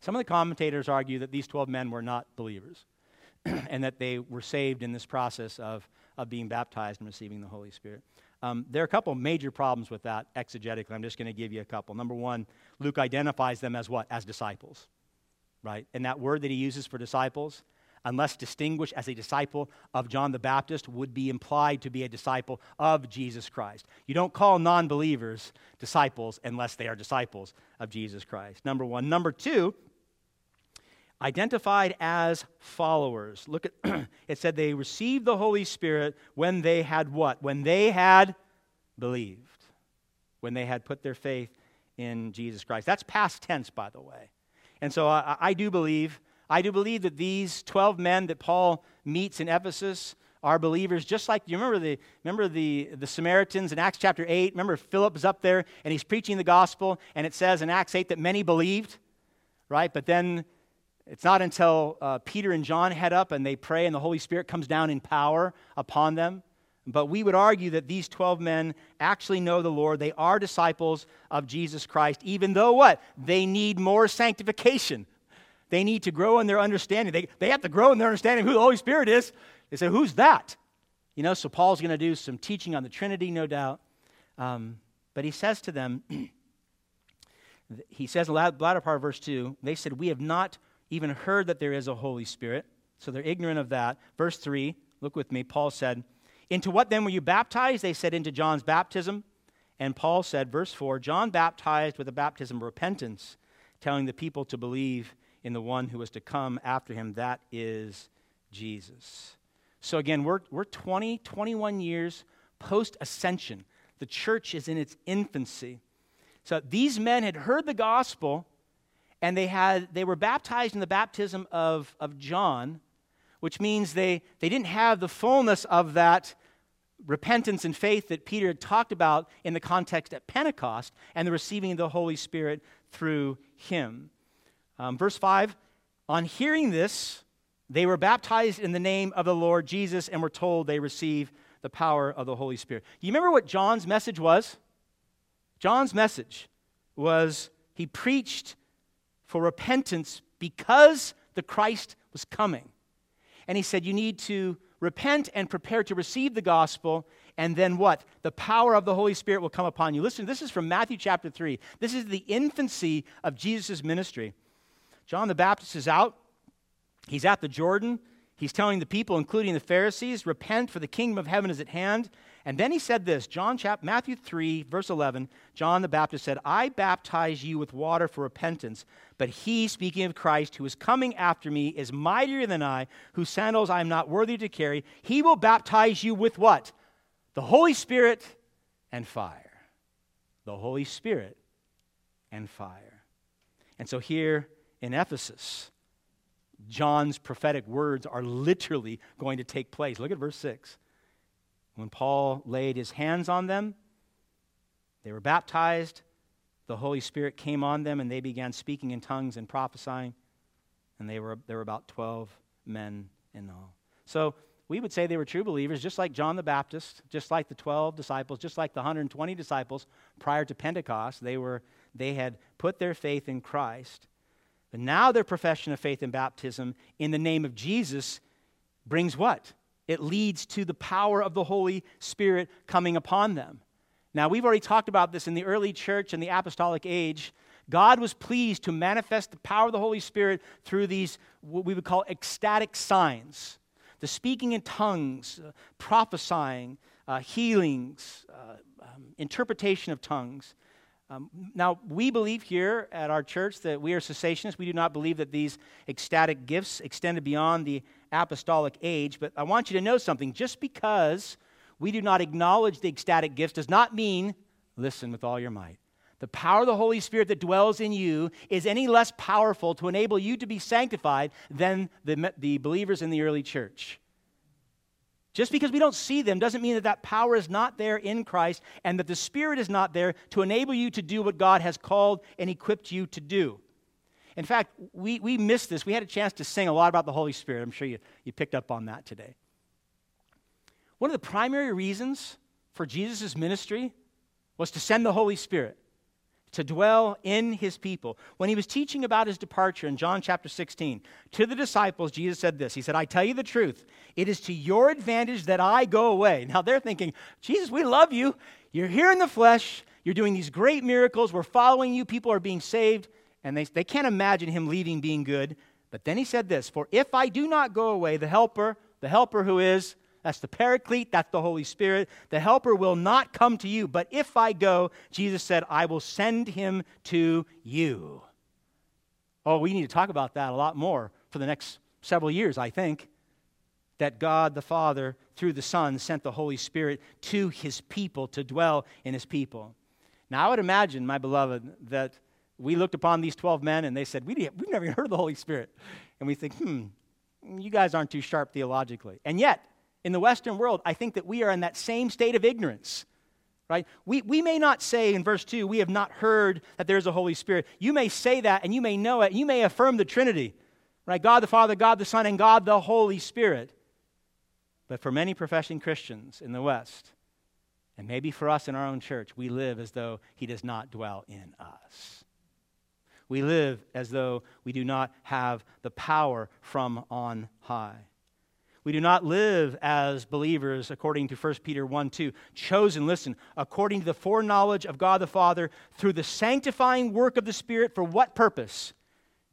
some of the commentators argue that these 12 men were not believers and that they were saved in this process of, of being baptized and receiving the Holy Spirit. Um, there are a couple major problems with that exegetically. I'm just going to give you a couple. Number one, Luke identifies them as what? As disciples, right? And that word that he uses for disciples unless distinguished as a disciple of John the Baptist, would be implied to be a disciple of Jesus Christ. You don't call non believers disciples unless they are disciples of Jesus Christ. Number one. Number two, identified as followers. Look at it said they received the Holy Spirit when they had what? When they had believed. When they had put their faith in Jesus Christ. That's past tense, by the way. And so I, I do believe I do believe that these 12 men that Paul meets in Ephesus are believers, just like you remember the, remember the, the Samaritans in Acts chapter 8? Remember Philip is up there and he's preaching the gospel, and it says in Acts 8 that many believed, right? But then it's not until uh, Peter and John head up and they pray and the Holy Spirit comes down in power upon them. But we would argue that these 12 men actually know the Lord. They are disciples of Jesus Christ, even though what? They need more sanctification. They need to grow in their understanding. They, they have to grow in their understanding who the Holy Spirit is. They say, Who's that? You know, so Paul's going to do some teaching on the Trinity, no doubt. Um, but he says to them, he says in the latter part of verse 2, they said, We have not even heard that there is a Holy Spirit. So they're ignorant of that. Verse 3, look with me. Paul said, Into what then were you baptized? They said, Into John's baptism. And Paul said, verse 4, John baptized with a baptism of repentance, telling the people to believe in the one who was to come after him. That is Jesus. So again, we're, we're 20, 21 years post ascension. The church is in its infancy. So these men had heard the gospel and they, had, they were baptized in the baptism of, of John, which means they, they didn't have the fullness of that repentance and faith that Peter had talked about in the context at Pentecost and the receiving of the Holy Spirit through him. Um, verse 5 On hearing this, they were baptized in the name of the Lord Jesus and were told they receive the power of the Holy Spirit. You remember what John's message was? John's message was he preached for repentance because the Christ was coming. And he said, You need to repent and prepare to receive the gospel, and then what? The power of the Holy Spirit will come upon you. Listen, this is from Matthew chapter 3. This is the infancy of Jesus' ministry. John the Baptist is out, he's at the Jordan. He's telling the people, including the Pharisees, repent for the kingdom of heaven is at hand. And then he said this, John chap- Matthew 3, verse 11, John the Baptist said, I baptize you with water for repentance, but he, speaking of Christ, who is coming after me, is mightier than I, whose sandals I am not worthy to carry. He will baptize you with what? The Holy Spirit and fire. The Holy Spirit and fire. And so here in Ephesus, John's prophetic words are literally going to take place. Look at verse 6. When Paul laid his hands on them, they were baptized. The Holy Spirit came on them, and they began speaking in tongues and prophesying. And they were, there were about 12 men in all. So we would say they were true believers, just like John the Baptist, just like the 12 disciples, just like the 120 disciples prior to Pentecost. They, were, they had put their faith in Christ. But now their profession of faith and baptism in the name of Jesus brings what? It leads to the power of the Holy Spirit coming upon them. Now, we've already talked about this in the early church and the apostolic age. God was pleased to manifest the power of the Holy Spirit through these, what we would call ecstatic signs the speaking in tongues, uh, prophesying, uh, healings, uh, um, interpretation of tongues. Um, now, we believe here at our church that we are cessationists. We do not believe that these ecstatic gifts extended beyond the apostolic age. But I want you to know something. Just because we do not acknowledge the ecstatic gifts does not mean, listen with all your might. The power of the Holy Spirit that dwells in you is any less powerful to enable you to be sanctified than the, the believers in the early church. Just because we don't see them doesn't mean that that power is not there in Christ and that the Spirit is not there to enable you to do what God has called and equipped you to do. In fact, we, we missed this. We had a chance to sing a lot about the Holy Spirit. I'm sure you, you picked up on that today. One of the primary reasons for Jesus' ministry was to send the Holy Spirit to dwell in his people. When he was teaching about his departure in John chapter 16, to the disciples, Jesus said this He said, I tell you the truth, it is to your advantage that I go away. Now they're thinking, Jesus, we love you. You're here in the flesh. You're doing these great miracles. We're following you. People are being saved. And they, they can't imagine him leaving being good. But then he said this For if I do not go away, the helper, the helper who is that's the paraclete, that's the Holy Spirit. The helper will not come to you, but if I go, Jesus said, I will send him to you. Oh, we need to talk about that a lot more for the next several years, I think. That God the Father, through the Son, sent the Holy Spirit to his people to dwell in his people. Now, I would imagine, my beloved, that we looked upon these 12 men and they said, we, We've never even heard of the Holy Spirit. And we think, hmm, you guys aren't too sharp theologically. And yet, in the Western world, I think that we are in that same state of ignorance. Right? We, we may not say in verse 2, we have not heard that there's a Holy Spirit. You may say that and you may know it. You may affirm the Trinity, right? God the Father, God the Son, and God the Holy Spirit. But for many professing Christians in the West, and maybe for us in our own church, we live as though He does not dwell in us. We live as though we do not have the power from on high. We do not live as believers according to 1 Peter 1 2, chosen, listen, according to the foreknowledge of God the Father through the sanctifying work of the Spirit. For what purpose?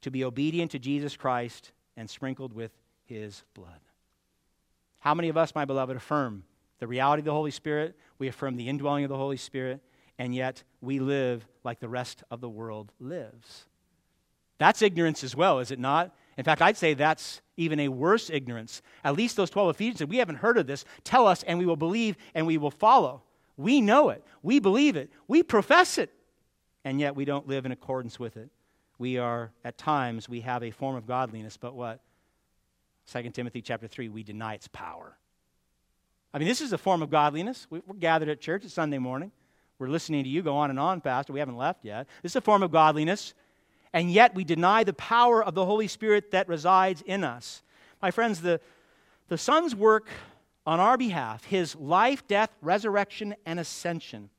To be obedient to Jesus Christ and sprinkled with his blood. How many of us, my beloved, affirm the reality of the Holy Spirit? We affirm the indwelling of the Holy Spirit, and yet we live like the rest of the world lives. That's ignorance as well, is it not? In fact, I'd say that's even a worse ignorance. At least those 12 Ephesians said, We haven't heard of this. Tell us, and we will believe, and we will follow. We know it. We believe it. We profess it. And yet we don't live in accordance with it. We are, at times, we have a form of godliness, but what? 2 Timothy chapter 3, we deny its power. I mean, this is a form of godliness. We're gathered at church. It's Sunday morning. We're listening to you go on and on, Pastor. We haven't left yet. This is a form of godliness. And yet we deny the power of the Holy Spirit that resides in us. My friends, the, the Son's work on our behalf, his life, death, resurrection, and ascension,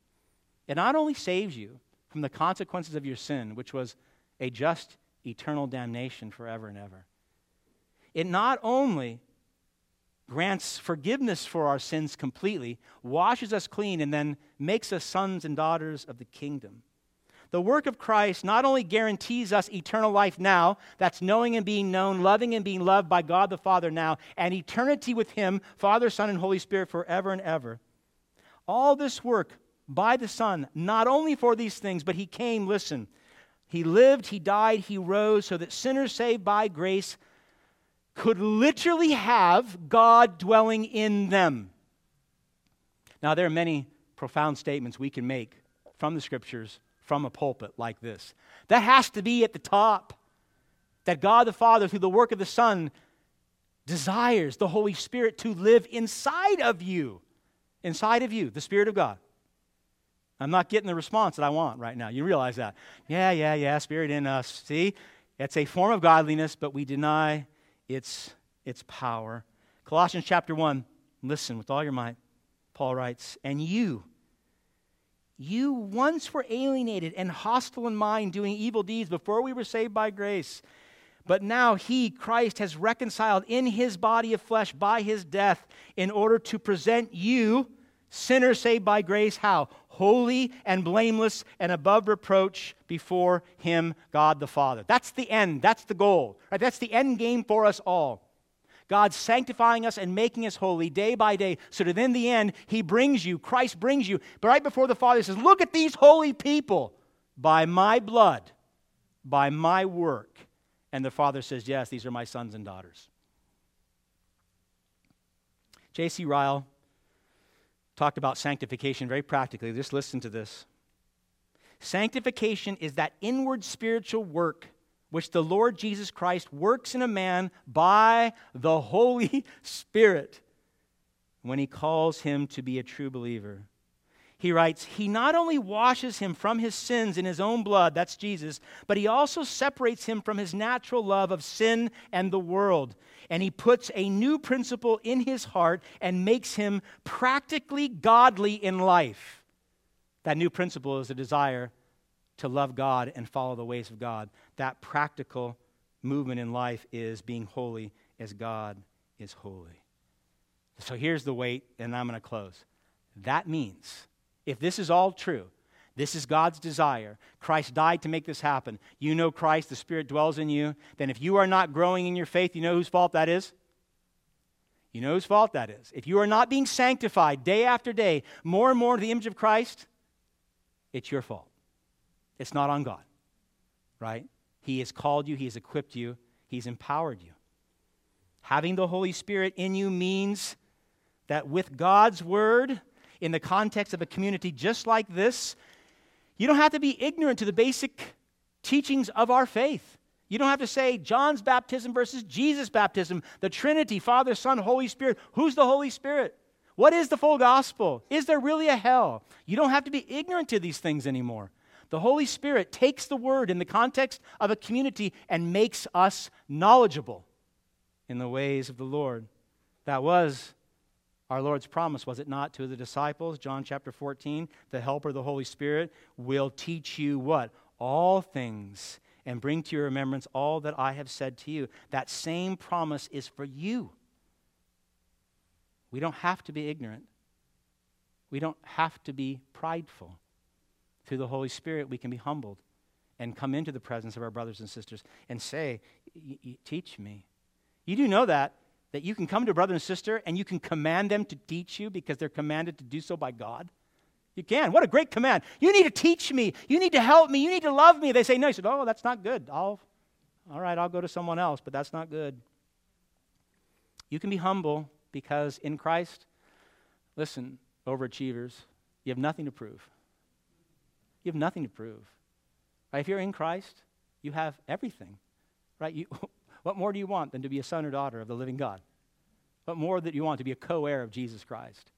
it not only saves you from the consequences of your sin, which was a just eternal damnation forever and ever, it not only grants forgiveness for our sins completely, washes us clean, and then makes us sons and daughters of the kingdom. The work of Christ not only guarantees us eternal life now, that's knowing and being known, loving and being loved by God the Father now, and eternity with Him, Father, Son, and Holy Spirit forever and ever. All this work by the Son, not only for these things, but He came, listen, He lived, He died, He rose, so that sinners saved by grace could literally have God dwelling in them. Now, there are many profound statements we can make from the scriptures from a pulpit like this. That has to be at the top. That God the Father, through the work of the Son, desires the Holy Spirit to live inside of you. Inside of you, the Spirit of God. I'm not getting the response that I want right now. You realize that. Yeah, yeah, yeah, Spirit in us. See? It's a form of godliness, but we deny its, its power. Colossians chapter 1, listen with all your might. Paul writes, And you, you once were alienated and hostile in mind, doing evil deeds before we were saved by grace. But now he, Christ, has reconciled in his body of flesh by his death in order to present you, sinners saved by grace, how? Holy and blameless and above reproach before him, God the Father. That's the end. That's the goal. Right? That's the end game for us all. God sanctifying us and making us holy day by day, so that in the end, He brings you, Christ brings you. But right before the Father, He says, Look at these holy people by my blood, by my work. And the Father says, Yes, these are my sons and daughters. J.C. Ryle talked about sanctification very practically. Just listen to this. Sanctification is that inward spiritual work which the Lord Jesus Christ works in a man by the Holy Spirit when he calls him to be a true believer. He writes, He not only washes him from his sins in his own blood, that's Jesus, but he also separates him from his natural love of sin and the world and he puts a new principle in his heart and makes him practically godly in life. That new principle is a desire to love God and follow the ways of God. That practical movement in life is being holy as God is holy. So here's the weight, and I'm going to close. That means, if this is all true, this is God's desire. Christ died to make this happen. You know Christ, the Spirit dwells in you. Then, if you are not growing in your faith, you know whose fault that is? You know whose fault that is. If you are not being sanctified day after day, more and more to the image of Christ, it's your fault. It's not on God, right? He has called you, He has equipped you, He's empowered you. Having the Holy Spirit in you means that with God's Word, in the context of a community just like this, you don't have to be ignorant to the basic teachings of our faith. You don't have to say John's baptism versus Jesus' baptism, the Trinity, Father, Son, Holy Spirit. Who's the Holy Spirit? What is the full gospel? Is there really a hell? You don't have to be ignorant to these things anymore. The Holy Spirit takes the word in the context of a community and makes us knowledgeable in the ways of the Lord. That was our Lord's promise, was it not, to the disciples? John chapter 14, the helper, the Holy Spirit, will teach you what? All things and bring to your remembrance all that I have said to you. That same promise is for you. We don't have to be ignorant. We don't have to be prideful. Through the Holy Spirit, we can be humbled and come into the presence of our brothers and sisters and say, Teach me. You do know that that you can come to a brother and sister and you can command them to teach you because they're commanded to do so by God? You can. What a great command. You need to teach me. You need to help me. You need to love me. They say, no. You said, oh, that's not good. I'll, all right, I'll go to someone else, but that's not good. You can be humble because in Christ, listen, overachievers, you have nothing to prove. You have nothing to prove. Right? If you're in Christ, you have everything. Right? You, What more do you want than to be a son or daughter of the living God? What more that you want to be a co heir of Jesus Christ?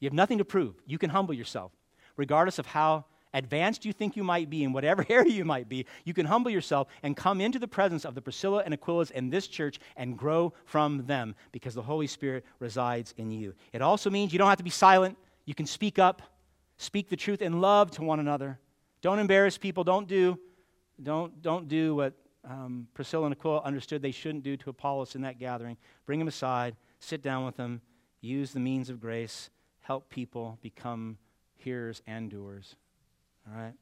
You have nothing to prove. You can humble yourself, regardless of how advanced you think you might be in whatever area you might be. You can humble yourself and come into the presence of the Priscilla and Aquilas in this church and grow from them because the Holy Spirit resides in you. It also means you don't have to be silent. You can speak up, speak the truth in love to one another. Don't embarrass people. Don't do, don't, don't do what um, Priscilla and Aquila understood they shouldn't do to Apollos in that gathering. Bring them aside, sit down with them, use the means of grace, help people become hearers and doers. All right?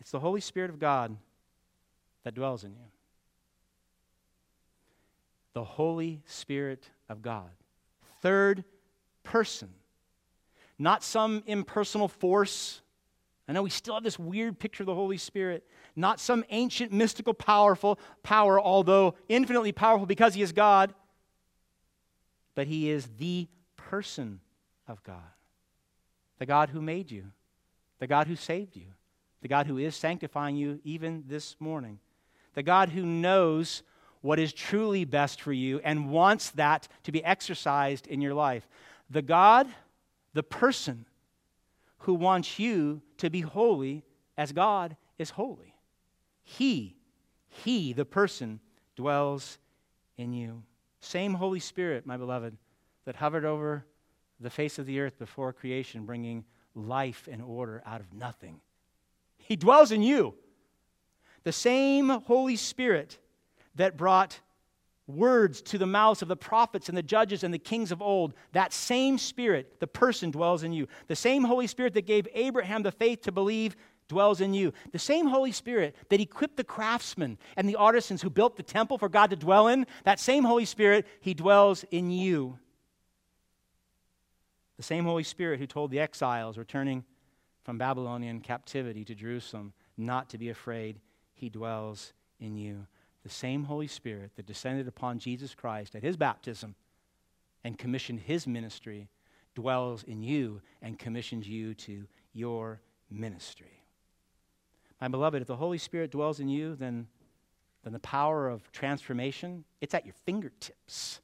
It's the Holy Spirit of God that dwells in you. The Holy Spirit of God. Third person. Not some impersonal force. I know we still have this weird picture of the Holy Spirit. Not some ancient, mystical, powerful power, although infinitely powerful because he is God. But he is the person of God. The God who made you the God who saved you, the God who is sanctifying you even this morning, the God who knows what is truly best for you and wants that to be exercised in your life, the God, the person who wants you to be holy as God is holy. He, He, the person, dwells in you. Same Holy Spirit, my beloved, that hovered over the face of the earth before creation, bringing life and order out of nothing. He dwells in you. The same Holy Spirit that brought words to the mouths of the prophets and the judges and the kings of old, that same Spirit, the person, dwells in you. The same Holy Spirit that gave Abraham the faith to believe dwells in you. The same Holy Spirit that equipped the craftsmen and the artisans who built the temple for God to dwell in, that same Holy Spirit, He dwells in you. The same Holy Spirit who told the exiles returning from Babylonian captivity to Jerusalem not to be afraid, he dwells in you. The same Holy Spirit that descended upon Jesus Christ at his baptism and commissioned his ministry dwells in you and commissions you to your ministry. My beloved, if the Holy Spirit dwells in you, then, then the power of transformation, it's at your fingertips.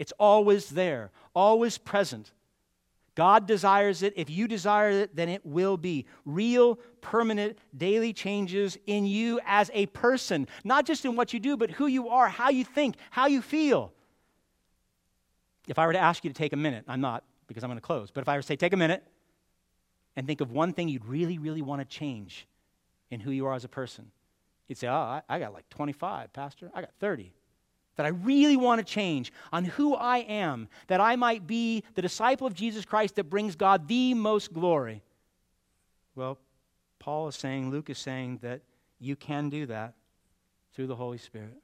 It's always there, always present. God desires it. If you desire it, then it will be. Real, permanent, daily changes in you as a person, not just in what you do, but who you are, how you think, how you feel. If I were to ask you to take a minute, I'm not because I'm going to close, but if I were to say, take a minute and think of one thing you'd really, really want to change in who you are as a person, you'd say, oh, I, I got like 25, Pastor. I got 30 that I really want to change on who I am, that I might be the disciple of Jesus Christ that brings God the most glory. Well, Paul is saying, Luke is saying that you can do that through the Holy Spirit.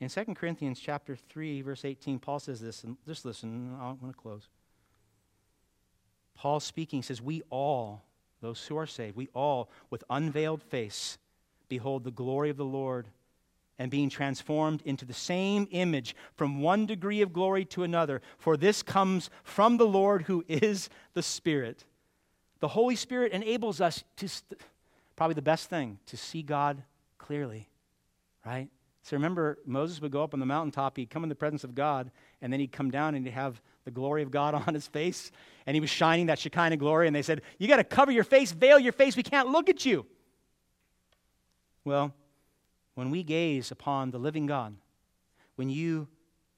In 2 Corinthians chapter 3, verse 18, Paul says this, and just listen, I want to close. Paul speaking says, We all, those who are saved, we all, with unveiled face, behold the glory of the Lord and being transformed into the same image from one degree of glory to another. For this comes from the Lord who is the Spirit. The Holy Spirit enables us to, st- probably the best thing, to see God clearly, right? So remember, Moses would go up on the mountaintop, he'd come in the presence of God, and then he'd come down and he'd have the glory of God on his face, and he was shining that Shekinah glory, and they said, You got to cover your face, veil your face, we can't look at you. Well, when we gaze upon the living God, when you,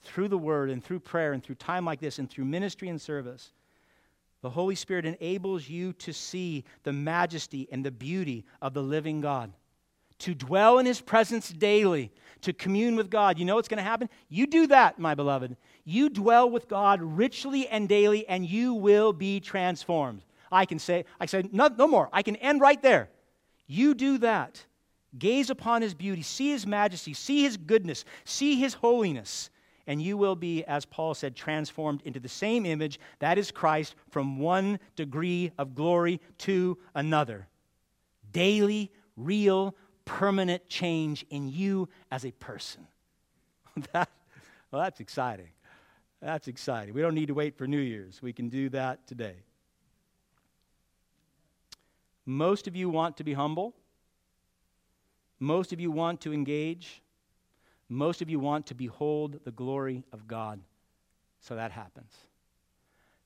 through the word and through prayer and through time like this and through ministry and service, the Holy Spirit enables you to see the majesty and the beauty of the living God, to dwell in His presence daily, to commune with God. You know what's going to happen? You do that, my beloved. You dwell with God richly and daily, and you will be transformed. I can say, I say, no, no more. I can end right there. You do that. Gaze upon his beauty, see his majesty, see his goodness, see his holiness, and you will be, as Paul said, transformed into the same image, that is Christ, from one degree of glory to another. Daily, real, permanent change in you as a person. that, well, that's exciting. That's exciting. We don't need to wait for New Year's. We can do that today. Most of you want to be humble. Most of you want to engage. Most of you want to behold the glory of God. So that happens.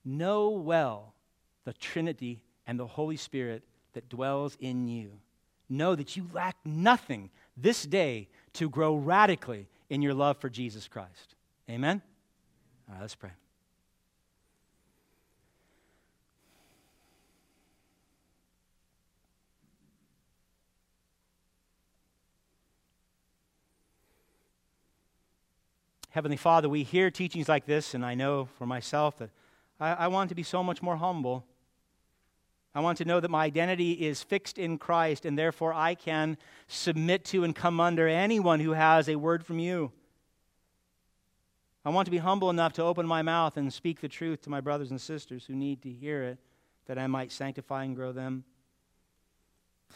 Know well the Trinity and the Holy Spirit that dwells in you. Know that you lack nothing this day to grow radically in your love for Jesus Christ. Amen? All right, let's pray. Heavenly Father, we hear teachings like this, and I know for myself that I, I, want to be so much more humble. I want to know that my identity is fixed in Christ, and therefore I can submit to and come under anyone who has a word from you. I want to be humble enough to open my mouth and speak the truth to my brothers and sisters who need to hear it, that I might sanctify and grow them.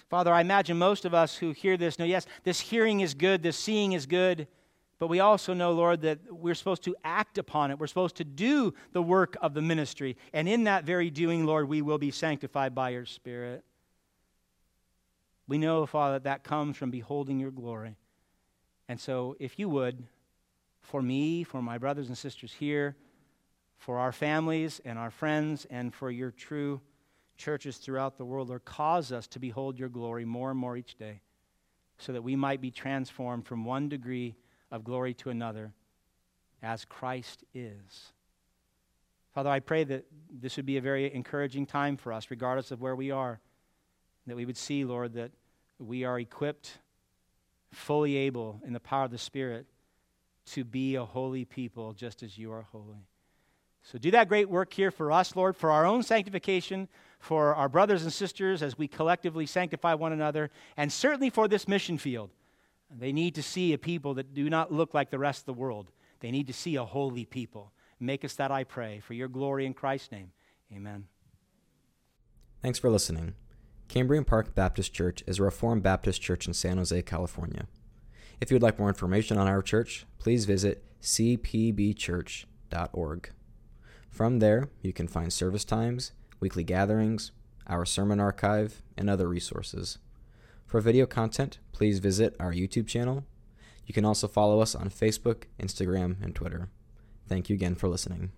Father, I imagine most of us who hear this know yes, this hearing is good, this seeing is good. But we also know, Lord, that we're supposed to act upon it. We're supposed to do the work of the ministry. And in that very doing, Lord, we will be sanctified by your Spirit. We know, Father, that that comes from beholding your glory. And so, if you would, for me, for my brothers and sisters here, for our families and our friends, and for your true churches throughout the world, Lord, cause us to behold your glory more and more each day so that we might be transformed from one degree of glory to another as Christ is. Father, I pray that this would be a very encouraging time for us, regardless of where we are. That we would see, Lord, that we are equipped, fully able, in the power of the Spirit, to be a holy people just as you are holy. So do that great work here for us, Lord, for our own sanctification, for our brothers and sisters as we collectively sanctify one another, and certainly for this mission field. They need to see a people that do not look like the rest of the world. They need to see a holy people. Make us that, I pray, for your glory in Christ's name. Amen. Thanks for listening. Cambrian Park Baptist Church is a Reformed Baptist church in San Jose, California. If you would like more information on our church, please visit cpbchurch.org. From there, you can find service times, weekly gatherings, our sermon archive, and other resources. For video content, please visit our YouTube channel. You can also follow us on Facebook, Instagram, and Twitter. Thank you again for listening.